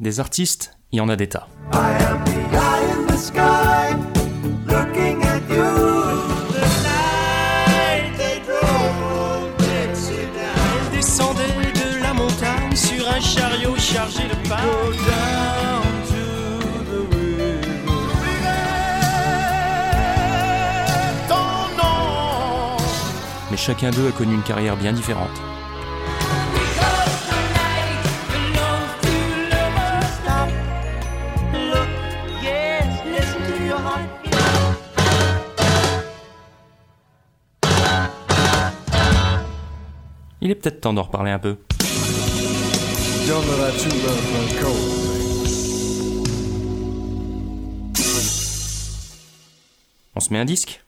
Des artistes, il y en a des tas. de la montagne sur un chariot chargé de Mais chacun d'eux a connu une carrière bien différente. Il est peut-être temps d'en reparler un peu. On se met un disque?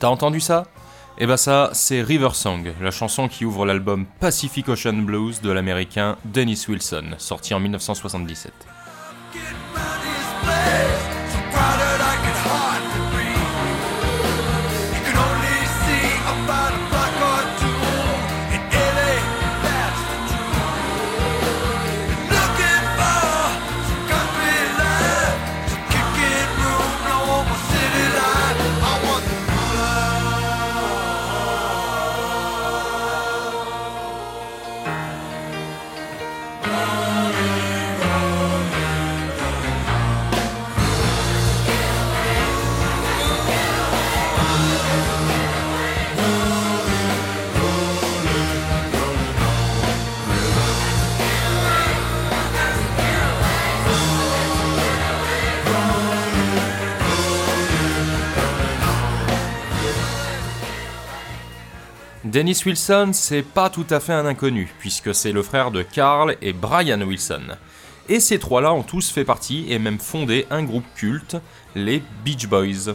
T'as entendu ça? Eh ben ça, c'est River Song, la chanson qui ouvre l'album Pacific Ocean Blues de l'américain Dennis Wilson, sorti en 1977. Dennis Wilson, c'est pas tout à fait un inconnu, puisque c'est le frère de Carl et Brian Wilson. Et ces trois-là ont tous fait partie et même fondé un groupe culte, les Beach Boys.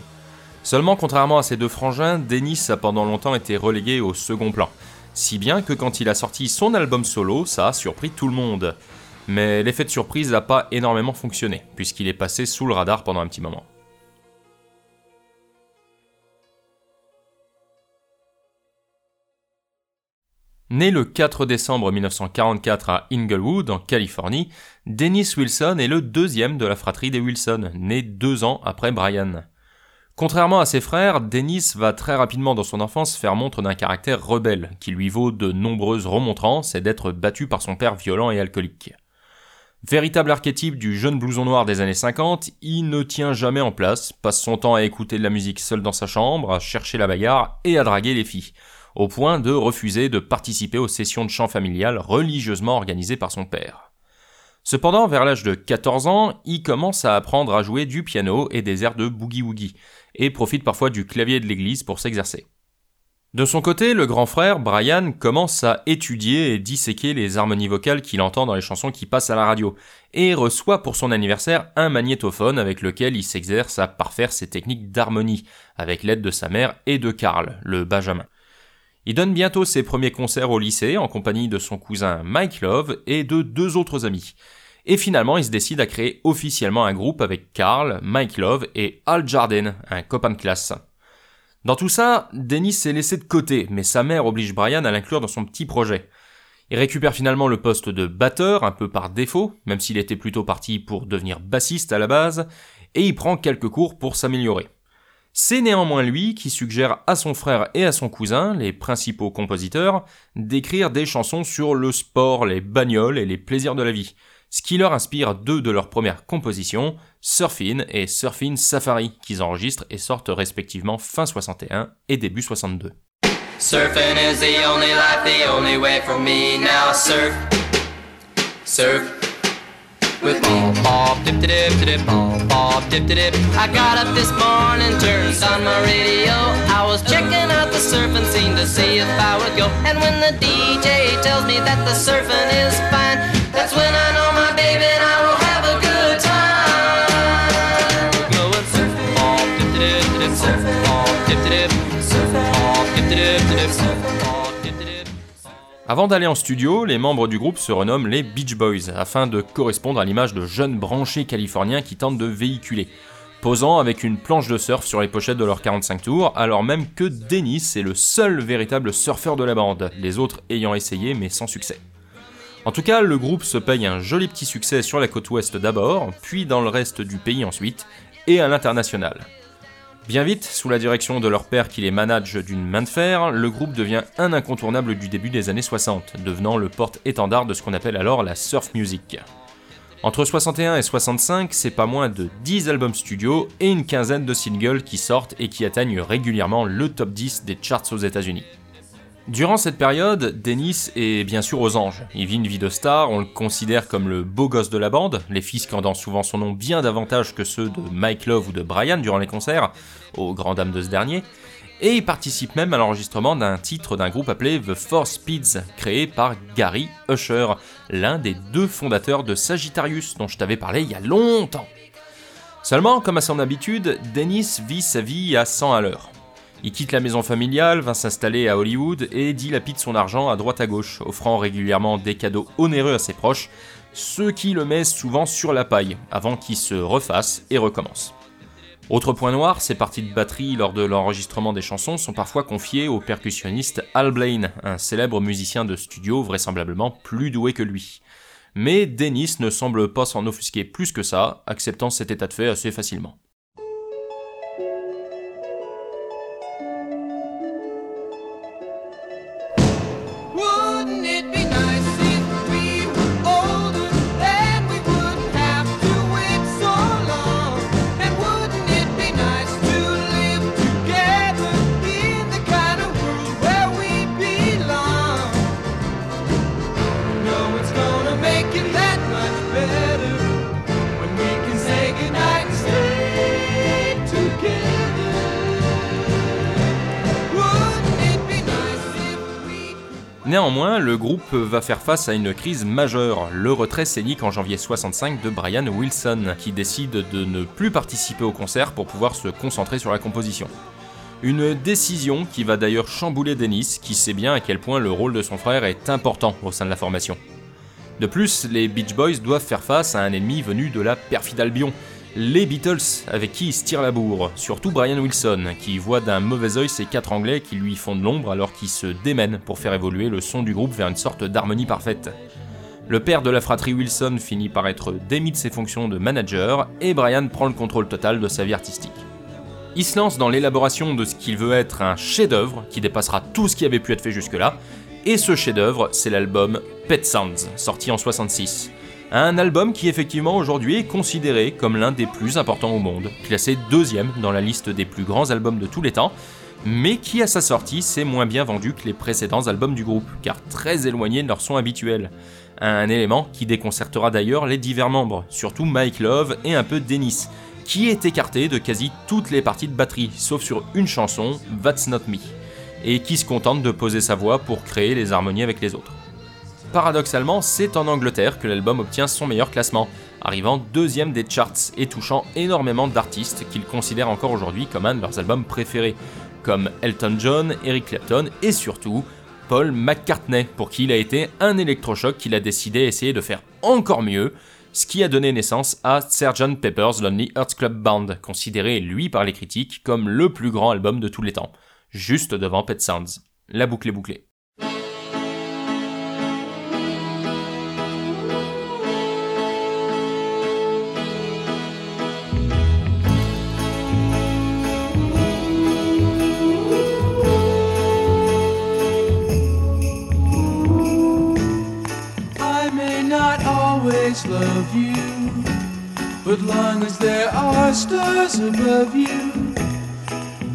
Seulement, contrairement à ces deux frangins, Dennis a pendant longtemps été relégué au second plan. Si bien que quand il a sorti son album solo, ça a surpris tout le monde. Mais l'effet de surprise n'a pas énormément fonctionné, puisqu'il est passé sous le radar pendant un petit moment. Né le 4 décembre 1944 à Inglewood, en Californie, Dennis Wilson est le deuxième de la fratrie des Wilson, né deux ans après Brian. Contrairement à ses frères, Dennis va très rapidement dans son enfance faire montre d'un caractère rebelle, qui lui vaut de nombreuses remontrances et d'être battu par son père violent et alcoolique. Véritable archétype du jeune blouson noir des années 50, il ne tient jamais en place, passe son temps à écouter de la musique seul dans sa chambre, à chercher la bagarre et à draguer les filles au point de refuser de participer aux sessions de chant familial religieusement organisées par son père. Cependant, vers l'âge de 14 ans, il commence à apprendre à jouer du piano et des airs de boogie-woogie, et profite parfois du clavier de l'église pour s'exercer. De son côté, le grand frère, Brian, commence à étudier et disséquer les harmonies vocales qu'il entend dans les chansons qui passent à la radio, et reçoit pour son anniversaire un magnétophone avec lequel il s'exerce à parfaire ses techniques d'harmonie, avec l'aide de sa mère et de Karl, le Benjamin. Il donne bientôt ses premiers concerts au lycée en compagnie de son cousin Mike Love et de deux autres amis. Et finalement, il se décide à créer officiellement un groupe avec Carl, Mike Love et Al Jardine, un copain de classe. Dans tout ça, Dennis s'est laissé de côté, mais sa mère oblige Brian à l'inclure dans son petit projet. Il récupère finalement le poste de batteur, un peu par défaut, même s'il était plutôt parti pour devenir bassiste à la base, et il prend quelques cours pour s'améliorer. C'est néanmoins lui qui suggère à son frère et à son cousin, les principaux compositeurs, d'écrire des chansons sur le sport, les bagnoles et les plaisirs de la vie, ce qui leur inspire deux de leurs premières compositions, Surfin et Surfin Safari, qu'ils enregistrent et sortent respectivement fin 61 et début 62. Surfing is the only life, the only way for me now. Surf, surf. With me. Bob dip dip dip bob bob dip dip. I got up this morning, turned on my radio. I was checking out the surfing scene to see if I would go. And when the DJ tells me that the surfing is fine, that's when I know my baby and I Avant d'aller en studio, les membres du groupe se renomment les Beach Boys, afin de correspondre à l'image de jeunes branchés californiens qui tentent de véhiculer, posant avec une planche de surf sur les pochettes de leurs 45 tours, alors même que Dennis est le seul véritable surfeur de la bande, les autres ayant essayé mais sans succès. En tout cas, le groupe se paye un joli petit succès sur la côte ouest d'abord, puis dans le reste du pays ensuite, et à l'international. Bien vite, sous la direction de leur père qui les manage d'une main de fer, le groupe devient un incontournable du début des années 60, devenant le porte-étendard de ce qu'on appelle alors la surf music. Entre 61 et 65, c'est pas moins de 10 albums studio et une quinzaine de singles qui sortent et qui atteignent régulièrement le top 10 des charts aux États-Unis. Durant cette période, Dennis est bien sûr aux anges. Il vit une vie de star, on le considère comme le beau gosse de la bande, les fils scandant souvent son nom bien davantage que ceux de Mike Love ou de Brian durant les concerts, aux grandes dames de ce dernier, et il participe même à l'enregistrement d'un titre d'un groupe appelé The Four Speeds, créé par Gary Usher, l'un des deux fondateurs de Sagittarius dont je t'avais parlé il y a longtemps. Seulement, comme à son habitude, Dennis vit sa vie à 100 à l'heure. Il quitte la maison familiale, va s'installer à Hollywood et dilapide son argent à droite à gauche, offrant régulièrement des cadeaux onéreux à ses proches, ce qui le met souvent sur la paille, avant qu'il se refasse et recommence. Autre point noir, ses parties de batterie lors de l'enregistrement des chansons sont parfois confiées au percussionniste Al Blaine, un célèbre musicien de studio vraisemblablement plus doué que lui. Mais Dennis ne semble pas s'en offusquer plus que ça, acceptant cet état de fait assez facilement. Va faire face à une crise majeure, le retrait scénique en janvier 65 de Brian Wilson, qui décide de ne plus participer au concert pour pouvoir se concentrer sur la composition. Une décision qui va d'ailleurs chambouler Dennis, qui sait bien à quel point le rôle de son frère est important au sein de la formation. De plus, les Beach Boys doivent faire face à un ennemi venu de la perfide Albion, les Beatles, avec qui il se tire la bourre, surtout Brian Wilson, qui voit d'un mauvais oeil ces quatre Anglais qui lui font de l'ombre alors qu'il se démène pour faire évoluer le son du groupe vers une sorte d'harmonie parfaite. Le père de la fratrie Wilson finit par être démis de ses fonctions de manager et Brian prend le contrôle total de sa vie artistique. Il se lance dans l'élaboration de ce qu'il veut être un chef-d'œuvre qui dépassera tout ce qui avait pu être fait jusque-là, et ce chef-d'œuvre, c'est l'album Pet Sounds, sorti en 66. Un album qui effectivement aujourd'hui est considéré comme l'un des plus importants au monde, classé deuxième dans la liste des plus grands albums de tous les temps, mais qui à sa sortie s'est moins bien vendu que les précédents albums du groupe, car très éloigné de leur son habituel. Un élément qui déconcertera d'ailleurs les divers membres, surtout Mike Love et un peu Dennis, qui est écarté de quasi toutes les parties de batterie, sauf sur une chanson, That's Not Me, et qui se contente de poser sa voix pour créer les harmonies avec les autres. Paradoxalement, c'est en Angleterre que l'album obtient son meilleur classement, arrivant deuxième des charts et touchant énormément d'artistes qu'il considère encore aujourd'hui comme un de leurs albums préférés, comme Elton John, Eric Clapton et surtout Paul McCartney, pour qui il a été un électrochoc qu'il a décidé essayer de faire encore mieux, ce qui a donné naissance à Sgt. Pepper's Lonely Hearts Club Band, considéré lui par les critiques comme le plus grand album de tous les temps, juste devant Pet Sounds. La boucle est bouclée. Always love you. But long as there are stars above you,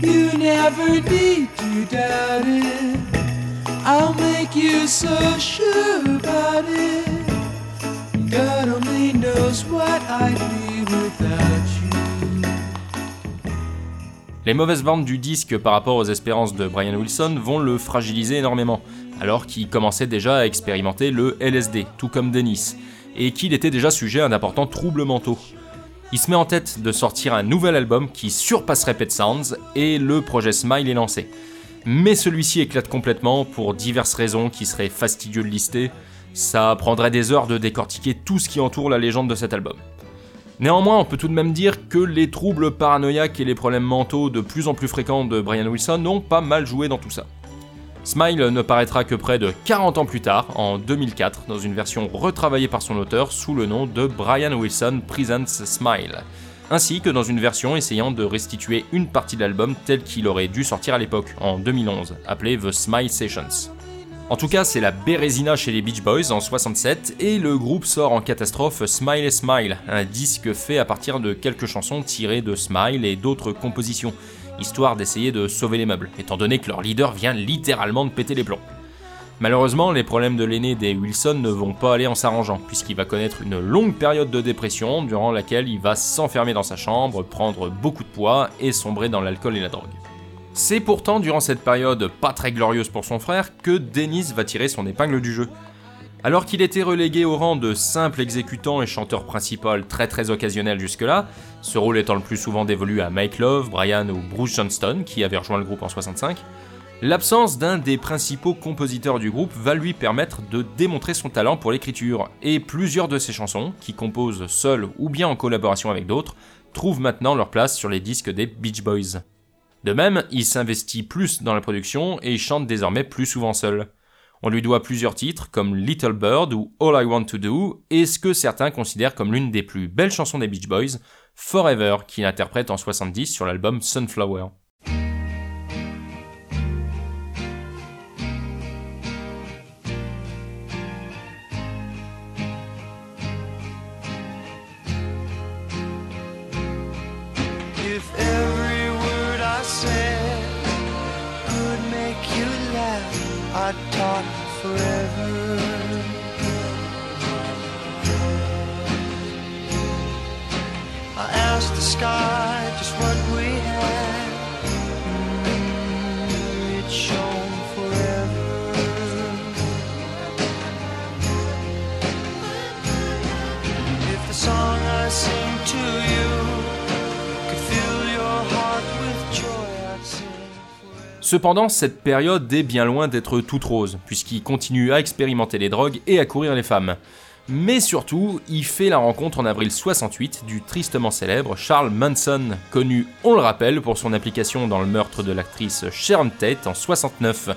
you never need to doubt it. I'll make you so sure about it. God only knows what I'd be without you. Les mauvaises ventes du disque par rapport aux espérances de Brian Wilson vont le fragiliser énormément, alors qu'il commençait déjà à expérimenter le LSD, tout comme Dennis, et qu'il était déjà sujet à d'importants troubles mentaux. Il se met en tête de sortir un nouvel album qui surpasserait Pet Sounds, et le projet Smile est lancé. Mais celui-ci éclate complètement pour diverses raisons qui seraient fastidieux de lister, ça prendrait des heures de décortiquer tout ce qui entoure la légende de cet album. Néanmoins, on peut tout de même dire que les troubles paranoïaques et les problèmes mentaux de plus en plus fréquents de Brian Wilson ont pas mal joué dans tout ça. Smile ne paraîtra que près de 40 ans plus tard, en 2004, dans une version retravaillée par son auteur sous le nom de Brian Wilson Presents Smile, ainsi que dans une version essayant de restituer une partie de l'album tel qu'il aurait dû sortir à l'époque, en 2011, appelée The Smile Sessions. En tout cas, c'est la Bérésina chez les Beach Boys en 67 et le groupe sort en catastrophe Smile et Smile, un disque fait à partir de quelques chansons tirées de Smile et d'autres compositions, histoire d'essayer de sauver les meubles, étant donné que leur leader vient littéralement de péter les plombs. Malheureusement, les problèmes de l'aîné des Wilson ne vont pas aller en s'arrangeant, puisqu'il va connaître une longue période de dépression durant laquelle il va s'enfermer dans sa chambre, prendre beaucoup de poids et sombrer dans l'alcool et la drogue. C'est pourtant durant cette période pas très glorieuse pour son frère que Dennis va tirer son épingle du jeu. Alors qu'il était relégué au rang de simple exécutant et chanteur principal très très occasionnel jusque-là, ce rôle étant le plus souvent dévolu à Mike Love, Brian ou Bruce Johnston qui avait rejoint le groupe en 65, l'absence d'un des principaux compositeurs du groupe va lui permettre de démontrer son talent pour l'écriture, et plusieurs de ses chansons, qui composent seul ou bien en collaboration avec d'autres, trouvent maintenant leur place sur les disques des Beach Boys. De même, il s'investit plus dans la production et chante désormais plus souvent seul. On lui doit plusieurs titres comme Little Bird ou All I Want to Do et ce que certains considèrent comme l'une des plus belles chansons des Beach Boys, Forever, qu'il interprète en 70 sur l'album Sunflower. Cependant, cette période est bien loin d'être toute rose, puisqu'il continue à expérimenter les drogues et à courir les femmes. Mais surtout, il fait la rencontre en avril 68 du tristement célèbre Charles Manson, connu, on le rappelle, pour son implication dans le meurtre de l'actrice Sharon Tate en 69,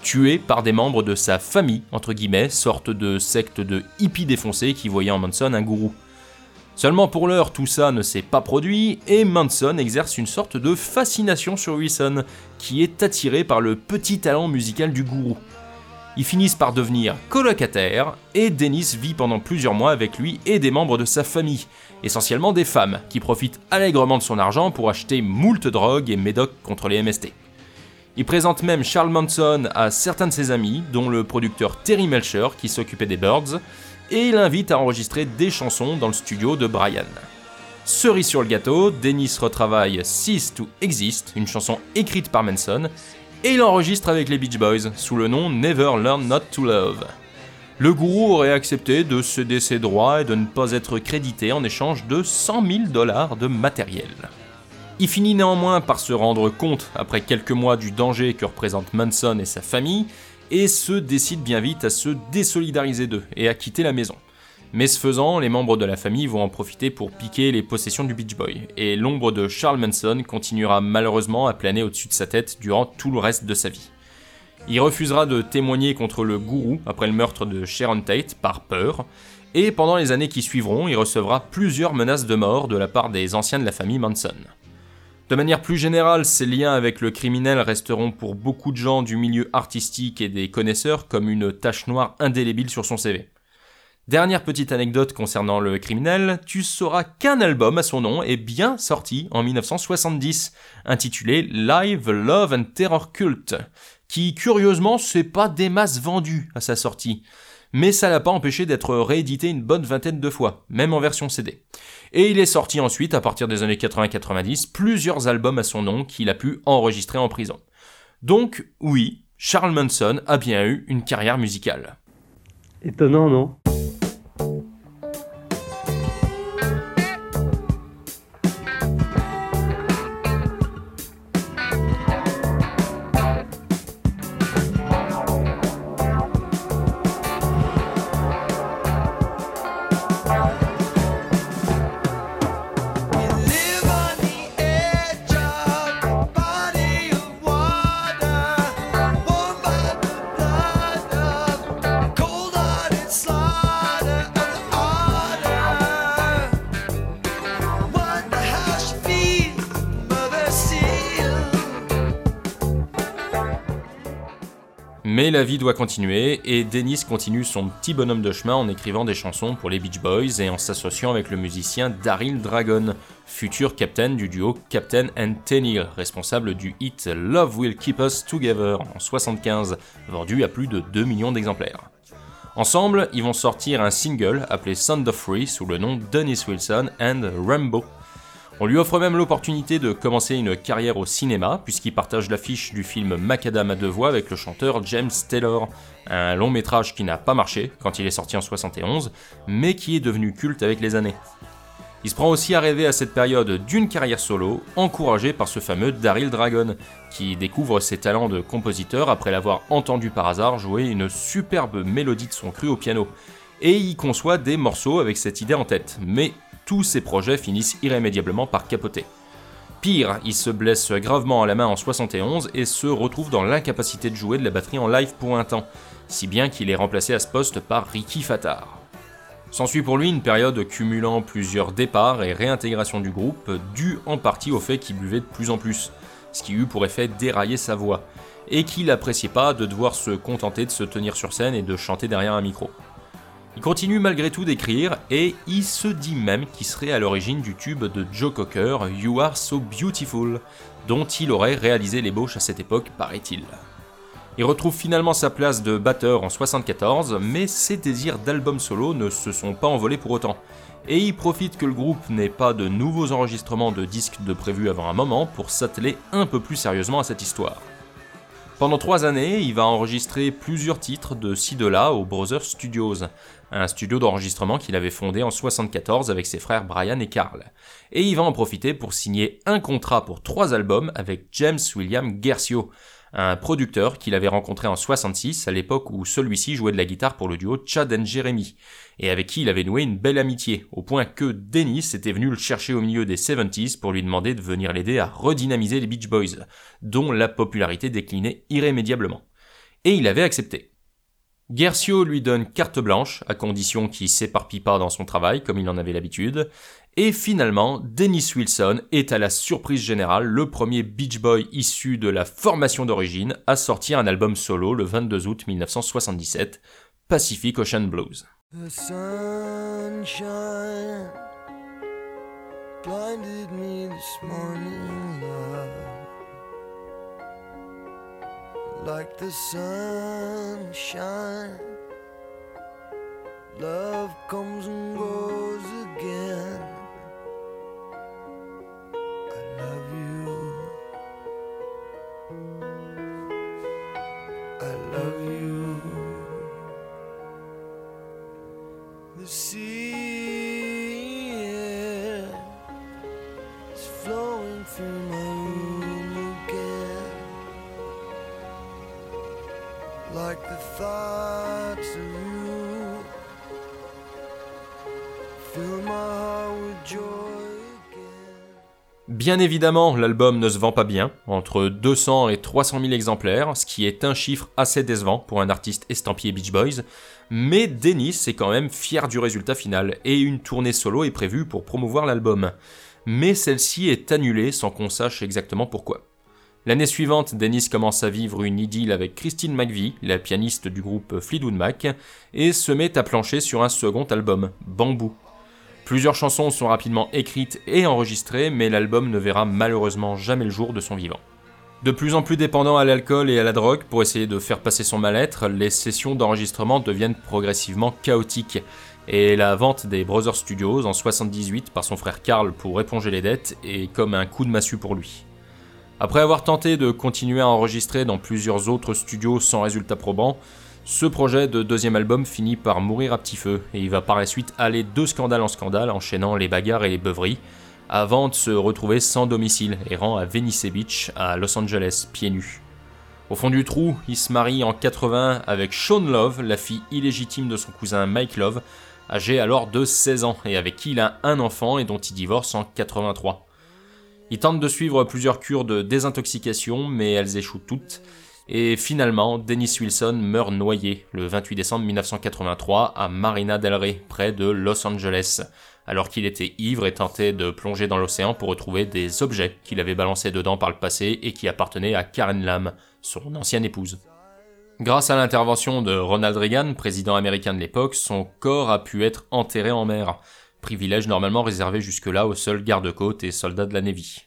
tué par des membres de sa famille, entre guillemets, sorte de secte de hippies défoncés qui voyaient en Manson un gourou. Seulement pour l'heure, tout ça ne s'est pas produit et Manson exerce une sorte de fascination sur Wilson, qui est attiré par le petit talent musical du gourou. Ils finissent par devenir colocataires et Dennis vit pendant plusieurs mois avec lui et des membres de sa famille, essentiellement des femmes, qui profitent allègrement de son argent pour acheter moult drogues et médocs contre les MST. Il présente même Charles Manson à certains de ses amis, dont le producteur Terry Melcher qui s'occupait des Birds, et il invite à enregistrer des chansons dans le studio de Brian. Cerise sur le gâteau, Dennis retravaille Cease to Exist, une chanson écrite par Manson, et il enregistre avec les Beach Boys sous le nom Never Learn Not to Love. Le gourou aurait accepté de céder ses droits et de ne pas être crédité en échange de 100 000 dollars de matériel. Il finit néanmoins par se rendre compte, après quelques mois, du danger que représentent Manson et sa famille, et se décide bien vite à se désolidariser d'eux et à quitter la maison. Mais ce faisant, les membres de la famille vont en profiter pour piquer les possessions du Beach Boy, et l'ombre de Charles Manson continuera malheureusement à planer au-dessus de sa tête durant tout le reste de sa vie. Il refusera de témoigner contre le gourou après le meurtre de Sharon Tate par peur, et pendant les années qui suivront, il recevra plusieurs menaces de mort de la part des anciens de la famille Manson. De manière plus générale, ces liens avec le criminel resteront pour beaucoup de gens du milieu artistique et des connaisseurs comme une tache noire indélébile sur son CV. Dernière petite anecdote concernant le criminel, tu sauras qu'un album à son nom est bien sorti en 1970, intitulé Live Love and Terror Cult, qui curieusement s'est pas des masses vendu à sa sortie. Mais ça l'a pas empêché d'être réédité une bonne vingtaine de fois, même en version CD. Et il est sorti ensuite, à partir des années 80-90, plusieurs albums à son nom qu'il a pu enregistrer en prison. Donc, oui, Charles Manson a bien eu une carrière musicale. Étonnant, non? La vie doit continuer et Dennis continue son petit bonhomme de chemin en écrivant des chansons pour les Beach Boys et en s'associant avec le musicien Daryl Dragon, futur captain du duo Captain and Tenniel, responsable du hit Love Will Keep Us Together en 75, vendu à plus de 2 millions d'exemplaires. Ensemble, ils vont sortir un single appelé Sound of Free sous le nom Dennis Wilson and Rambo on lui offre même l'opportunité de commencer une carrière au cinéma, puisqu'il partage l'affiche du film Macadam à deux voix avec le chanteur James Taylor, un long métrage qui n'a pas marché quand il est sorti en 71, mais qui est devenu culte avec les années. Il se prend aussi à rêver à cette période d'une carrière solo, encouragé par ce fameux Daryl Dragon, qui découvre ses talents de compositeur après l'avoir entendu par hasard jouer une superbe mélodie de son cru au piano. Et il conçoit des morceaux avec cette idée en tête, mais tous ses projets finissent irrémédiablement par capoter. Pire, il se blesse gravement à la main en 71 et se retrouve dans l'incapacité de jouer de la batterie en live pour un temps, si bien qu'il est remplacé à ce poste par Ricky Fattar. S'ensuit pour lui une période cumulant plusieurs départs et réintégrations du groupe, due en partie au fait qu'il buvait de plus en plus, ce qui eut pour effet dérailler sa voix, et qu'il n'appréciait pas de devoir se contenter de se tenir sur scène et de chanter derrière un micro. Il continue malgré tout d'écrire et il se dit même qu'il serait à l'origine du tube de Joe Cocker You Are So Beautiful, dont il aurait réalisé l'ébauche à cette époque, paraît-il. Il retrouve finalement sa place de batteur en 74, mais ses désirs d'album solo ne se sont pas envolés pour autant. Et il profite que le groupe n'ait pas de nouveaux enregistrements de disques de prévu avant un moment pour s'atteler un peu plus sérieusement à cette histoire. Pendant trois années, il va enregistrer plusieurs titres de ci de là au Brothers Studios, un studio d'enregistrement qu'il avait fondé en 74 avec ses frères Brian et Carl. Et il va en profiter pour signer un contrat pour trois albums avec James William Gersio, un producteur qu'il avait rencontré en 66 à l'époque où celui-ci jouait de la guitare pour le duo Chad and Jeremy, et avec qui il avait noué une belle amitié, au point que Dennis était venu le chercher au milieu des 70s pour lui demander de venir l'aider à redynamiser les Beach Boys, dont la popularité déclinait irrémédiablement. Et il avait accepté. Gersio lui donne carte blanche, à condition qu'il s'éparpille pas dans son travail, comme il en avait l'habitude, et finalement, Dennis Wilson est à la surprise générale le premier Beach Boy issu de la formation d'origine à sortir un album solo le 22 août 1977, Pacific Ocean Blues. Like the sunshine. Love comes and goes again. Bien évidemment, l'album ne se vend pas bien, entre 200 et 300 000 exemplaires, ce qui est un chiffre assez décevant pour un artiste estampillé Beach Boys, mais Dennis est quand même fier du résultat final, et une tournée solo est prévue pour promouvoir l'album. Mais celle-ci est annulée sans qu'on sache exactement pourquoi. L'année suivante, Dennis commence à vivre une idylle avec Christine McVie, la pianiste du groupe Fleetwood Mac, et se met à plancher sur un second album, Bamboo. Plusieurs chansons sont rapidement écrites et enregistrées, mais l'album ne verra malheureusement jamais le jour de son vivant. De plus en plus dépendant à l'alcool et à la drogue pour essayer de faire passer son mal-être, les sessions d'enregistrement deviennent progressivement chaotiques, et la vente des Brothers Studios en 78 par son frère Carl pour éponger les dettes est comme un coup de massue pour lui. Après avoir tenté de continuer à enregistrer dans plusieurs autres studios sans résultat probant, ce projet de deuxième album finit par mourir à petit feu, et il va par la suite aller de scandale en scandale, enchaînant les bagarres et les beuveries, avant de se retrouver sans domicile, errant à Venice Beach, à Los Angeles, pieds nus. Au fond du trou, il se marie en 80 avec Sean Love, la fille illégitime de son cousin Mike Love, âgé alors de 16 ans, et avec qui il a un enfant et dont il divorce en 83. Il tente de suivre plusieurs cures de désintoxication, mais elles échouent toutes, et finalement, Dennis Wilson meurt noyé le 28 décembre 1983 à Marina del Rey, près de Los Angeles, alors qu'il était ivre et tentait de plonger dans l'océan pour retrouver des objets qu'il avait balancés dedans par le passé et qui appartenaient à Karen Lam, son ancienne épouse. Grâce à l'intervention de Ronald Reagan, président américain de l'époque, son corps a pu être enterré en mer, privilège normalement réservé jusque-là aux seuls gardes-côtes et soldats de la Navy.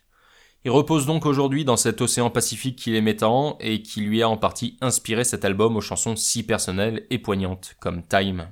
Il repose donc aujourd'hui dans cet océan Pacifique qu'il aimait tant et qui lui a en partie inspiré cet album aux chansons si personnelles et poignantes comme Time.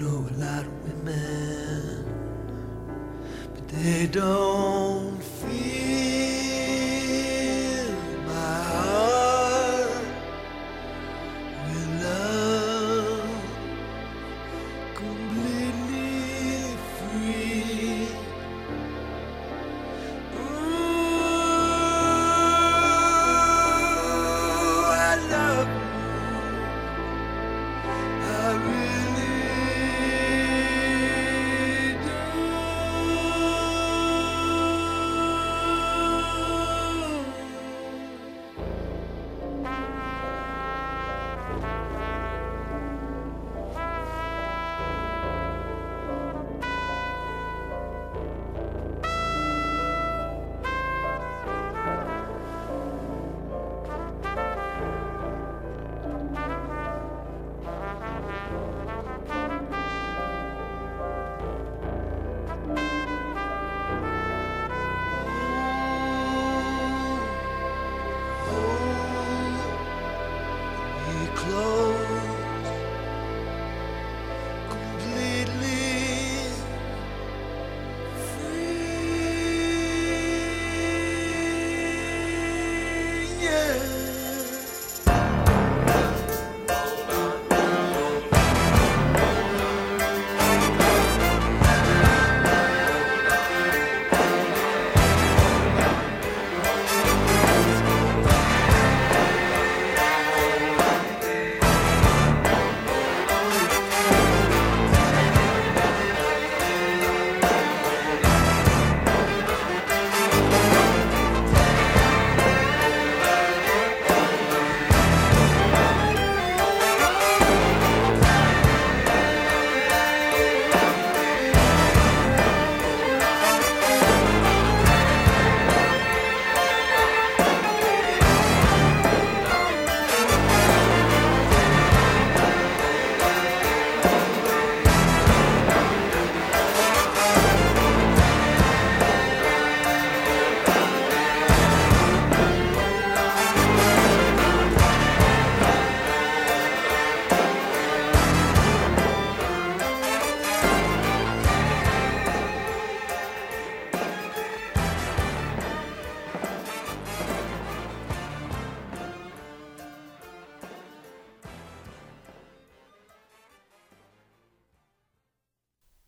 know a lot of women, but they don't. close.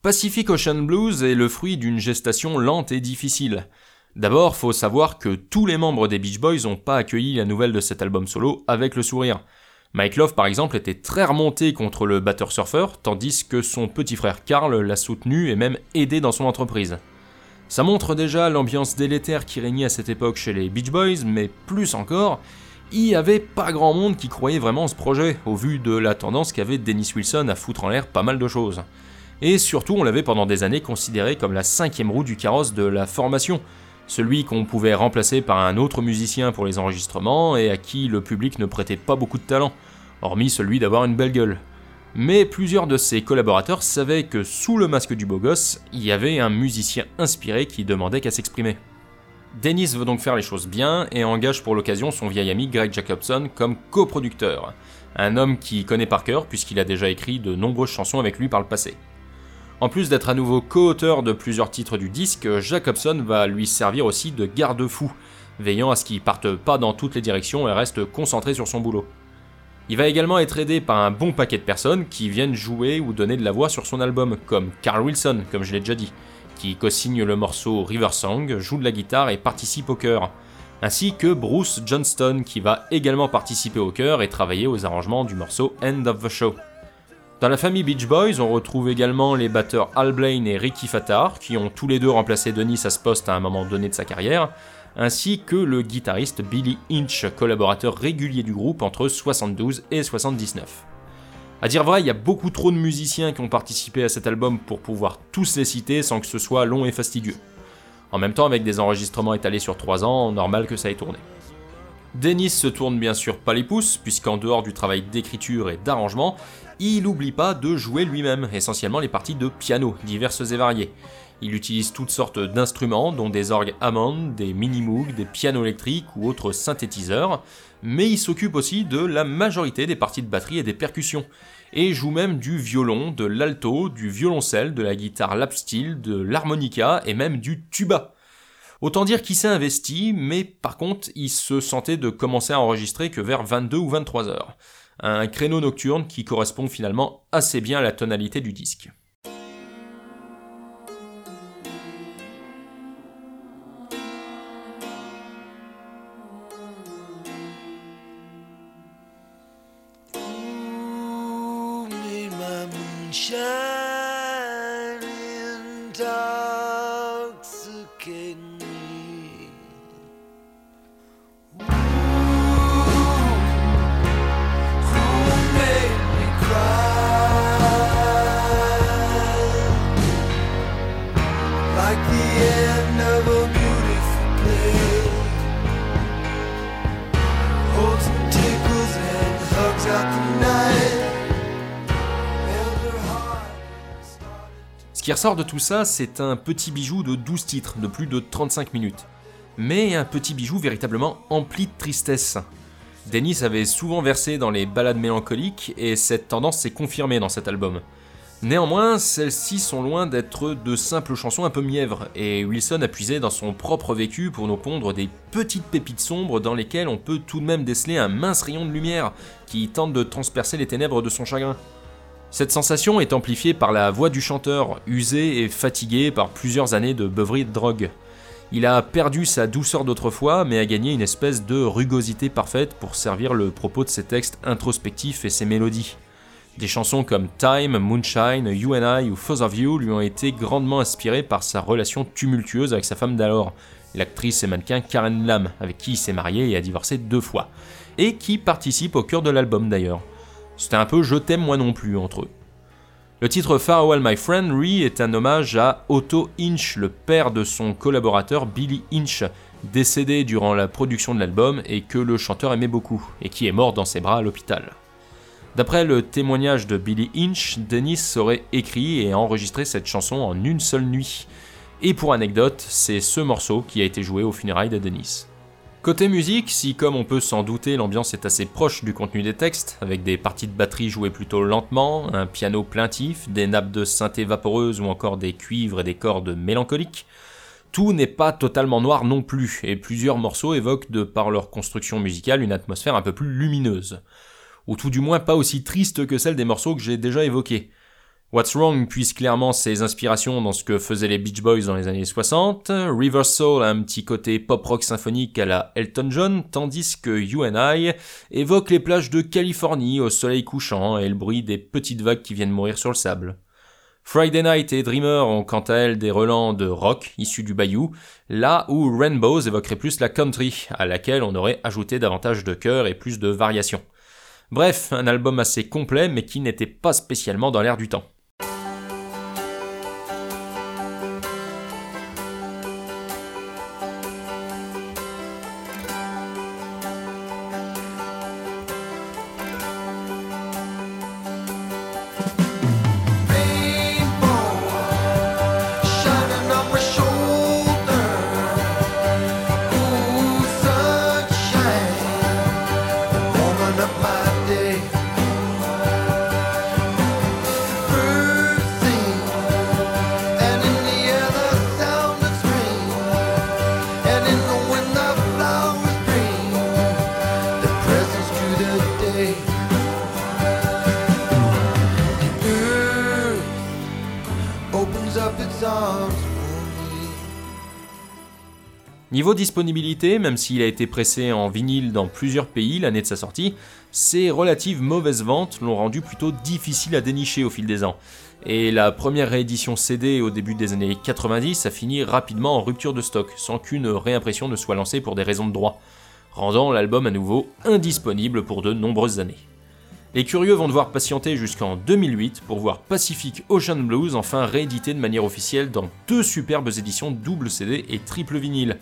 Pacific Ocean Blues est le fruit d'une gestation lente et difficile. D'abord, faut savoir que tous les membres des Beach Boys n'ont pas accueilli la nouvelle de cet album solo avec le sourire. Mike Love, par exemple, était très remonté contre le batteur surfeur, tandis que son petit frère Carl l'a soutenu et même aidé dans son entreprise. Ça montre déjà l'ambiance délétère qui régnait à cette époque chez les Beach Boys, mais plus encore, il n'y avait pas grand monde qui croyait vraiment en ce projet, au vu de la tendance qu'avait Dennis Wilson à foutre en l'air pas mal de choses. Et surtout, on l'avait pendant des années considéré comme la cinquième roue du carrosse de la formation, celui qu'on pouvait remplacer par un autre musicien pour les enregistrements et à qui le public ne prêtait pas beaucoup de talent, hormis celui d'avoir une belle gueule. Mais plusieurs de ses collaborateurs savaient que sous le masque du beau gosse, il y avait un musicien inspiré qui demandait qu'à s'exprimer. Dennis veut donc faire les choses bien et engage pour l'occasion son vieil ami Greg Jacobson comme coproducteur, un homme qui connaît par cœur puisqu'il a déjà écrit de nombreuses chansons avec lui par le passé. En plus d'être à nouveau co-auteur de plusieurs titres du disque, Jacobson va lui servir aussi de garde-fou, veillant à ce qu'il parte pas dans toutes les directions et reste concentré sur son boulot. Il va également être aidé par un bon paquet de personnes qui viennent jouer ou donner de la voix sur son album, comme Carl Wilson, comme je l'ai déjà dit, qui co-signe le morceau River Song, joue de la guitare et participe au chœur, ainsi que Bruce Johnston qui va également participer au chœur et travailler aux arrangements du morceau End of the Show. Dans la famille Beach Boys, on retrouve également les batteurs Al Blaine et Ricky Fattar, qui ont tous les deux remplacé Denis à ce poste à un moment donné de sa carrière, ainsi que le guitariste Billy Inch, collaborateur régulier du groupe entre 72 et 79. À dire vrai, il y a beaucoup trop de musiciens qui ont participé à cet album pour pouvoir tous les citer sans que ce soit long et fastidieux. En même temps, avec des enregistrements étalés sur 3 ans, normal que ça ait tourné. Dennis se tourne bien sûr pas les pouces, puisqu'en dehors du travail d'écriture et d'arrangement, il n'oublie pas de jouer lui-même, essentiellement les parties de piano, diverses et variées. Il utilise toutes sortes d'instruments, dont des orgues Hammond, des mini-moog, des pianos électriques ou autres synthétiseurs, mais il s'occupe aussi de la majorité des parties de batterie et des percussions, et joue même du violon, de l'alto, du violoncelle, de la guitare lap steel, de l'harmonica et même du tuba. Autant dire qu'il s'est investi, mais par contre, il se sentait de commencer à enregistrer que vers 22 ou 23 heures. Un créneau nocturne qui correspond finalement assez bien à la tonalité du disque. Qui ressort de tout ça, c'est un petit bijou de 12 titres, de plus de 35 minutes. Mais un petit bijou véritablement empli de tristesse. Dennis avait souvent versé dans les ballades mélancoliques et cette tendance s'est confirmée dans cet album. Néanmoins, celles-ci sont loin d'être de simples chansons un peu mièvres, et Wilson a puisé dans son propre vécu pour nous pondre des petites pépites sombres dans lesquelles on peut tout de même déceler un mince rayon de lumière qui tente de transpercer les ténèbres de son chagrin. Cette sensation est amplifiée par la voix du chanteur, usé et fatigué par plusieurs années de beuverie de drogue. Il a perdu sa douceur d'autrefois, mais a gagné une espèce de rugosité parfaite pour servir le propos de ses textes introspectifs et ses mélodies. Des chansons comme Time, Moonshine, You and I ou Foes of You lui ont été grandement inspirées par sa relation tumultueuse avec sa femme d'alors, l'actrice et mannequin Karen Lam, avec qui il s'est marié et a divorcé deux fois, et qui participe au cœur de l'album d'ailleurs. C'était un peu Je t'aime moi non plus entre eux. Le titre Farewell My Friend, lui, est un hommage à Otto Inch, le père de son collaborateur Billy Inch, décédé durant la production de l'album et que le chanteur aimait beaucoup, et qui est mort dans ses bras à l'hôpital. D'après le témoignage de Billy Inch, Dennis aurait écrit et enregistré cette chanson en une seule nuit. Et pour anecdote, c'est ce morceau qui a été joué au funérailles de Dennis. Côté musique, si comme on peut s'en douter, l'ambiance est assez proche du contenu des textes, avec des parties de batterie jouées plutôt lentement, un piano plaintif, des nappes de synthé vaporeuses ou encore des cuivres et des cordes mélancoliques, tout n'est pas totalement noir non plus, et plusieurs morceaux évoquent de par leur construction musicale une atmosphère un peu plus lumineuse, ou tout du moins pas aussi triste que celle des morceaux que j'ai déjà évoqués. What's Wrong puise clairement ses inspirations dans ce que faisaient les Beach Boys dans les années 60, River Soul a un petit côté pop-rock symphonique à la Elton John, tandis que You and I évoque les plages de Californie au soleil couchant et le bruit des petites vagues qui viennent mourir sur le sable. Friday Night et Dreamer ont quant à elles des relents de rock issus du bayou, là où Rainbows évoquerait plus la country, à laquelle on aurait ajouté davantage de chœurs et plus de variations. Bref, un album assez complet mais qui n'était pas spécialement dans l'air du temps. Disponibilité, même s'il a été pressé en vinyle dans plusieurs pays l'année de sa sortie, ses relatives mauvaises ventes l'ont rendu plutôt difficile à dénicher au fil des ans. Et la première réédition CD au début des années 90 a fini rapidement en rupture de stock, sans qu'une réimpression ne soit lancée pour des raisons de droit, rendant l'album à nouveau indisponible pour de nombreuses années. Les curieux vont devoir patienter jusqu'en 2008 pour voir Pacific Ocean Blues enfin réédité de manière officielle dans deux superbes éditions double CD et triple vinyle,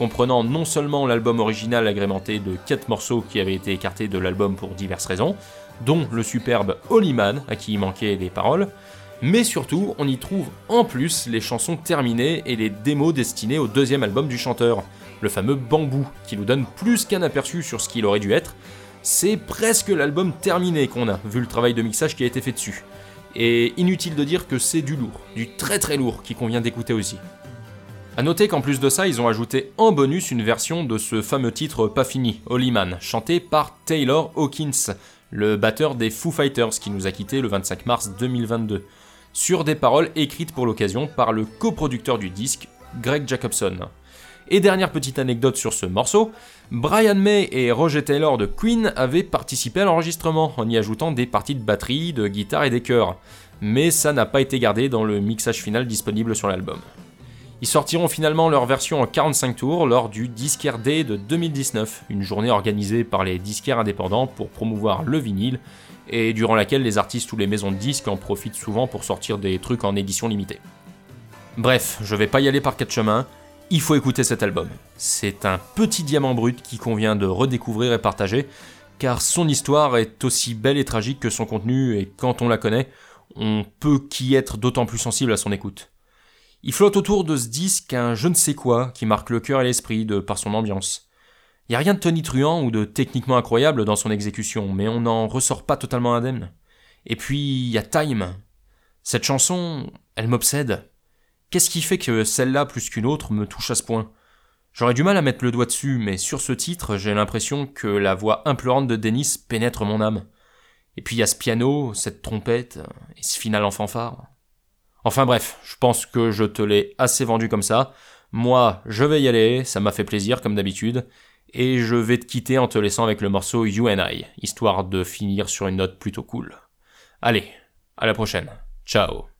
comprenant non seulement l'album original agrémenté de 4 morceaux qui avaient été écartés de l'album pour diverses raisons, dont le superbe Holy Man à qui il manquait les paroles, mais surtout on y trouve en plus les chansons terminées et les démos destinées au deuxième album du chanteur, le fameux Bambou, qui nous donne plus qu'un aperçu sur ce qu'il aurait dû être, c'est presque l'album terminé qu'on a, vu le travail de mixage qui a été fait dessus. Et inutile de dire que c'est du lourd, du très très lourd, qui convient d'écouter aussi. A noter qu'en plus de ça, ils ont ajouté en bonus une version de ce fameux titre pas fini, Holy Man, chanté par Taylor Hawkins, le batteur des Foo Fighters qui nous a quitté le 25 mars 2022, sur des paroles écrites pour l'occasion par le coproducteur du disque, Greg Jacobson. Et dernière petite anecdote sur ce morceau, Brian May et Roger Taylor de Queen avaient participé à l'enregistrement en y ajoutant des parties de batterie, de guitare et des chœurs, mais ça n'a pas été gardé dans le mixage final disponible sur l'album. Ils sortiront finalement leur version en 45 tours lors du Disquaire Day de 2019, une journée organisée par les disquaires indépendants pour promouvoir le vinyle, et durant laquelle les artistes ou les maisons de disques en profitent souvent pour sortir des trucs en édition limitée. Bref, je vais pas y aller par quatre chemins, il faut écouter cet album. C'est un petit diamant brut qui convient de redécouvrir et partager, car son histoire est aussi belle et tragique que son contenu, et quand on la connaît, on peut qu'y être d'autant plus sensible à son écoute. Il flotte autour de ce disque un je ne sais quoi qui marque le cœur et l'esprit de par son ambiance. Y a rien de tonitruant ou de techniquement incroyable dans son exécution, mais on n'en ressort pas totalement indemne. Et puis y a Time. Cette chanson, elle m'obsède. Qu'est-ce qui fait que celle-là plus qu'une autre me touche à ce point? J'aurais du mal à mettre le doigt dessus, mais sur ce titre, j'ai l'impression que la voix implorante de Dennis pénètre mon âme. Et puis il y a ce piano, cette trompette, et ce final en fanfare. Enfin bref, je pense que je te l'ai assez vendu comme ça. Moi, je vais y aller, ça m'a fait plaisir comme d'habitude, et je vais te quitter en te laissant avec le morceau You and I, histoire de finir sur une note plutôt cool. Allez, à la prochaine. Ciao.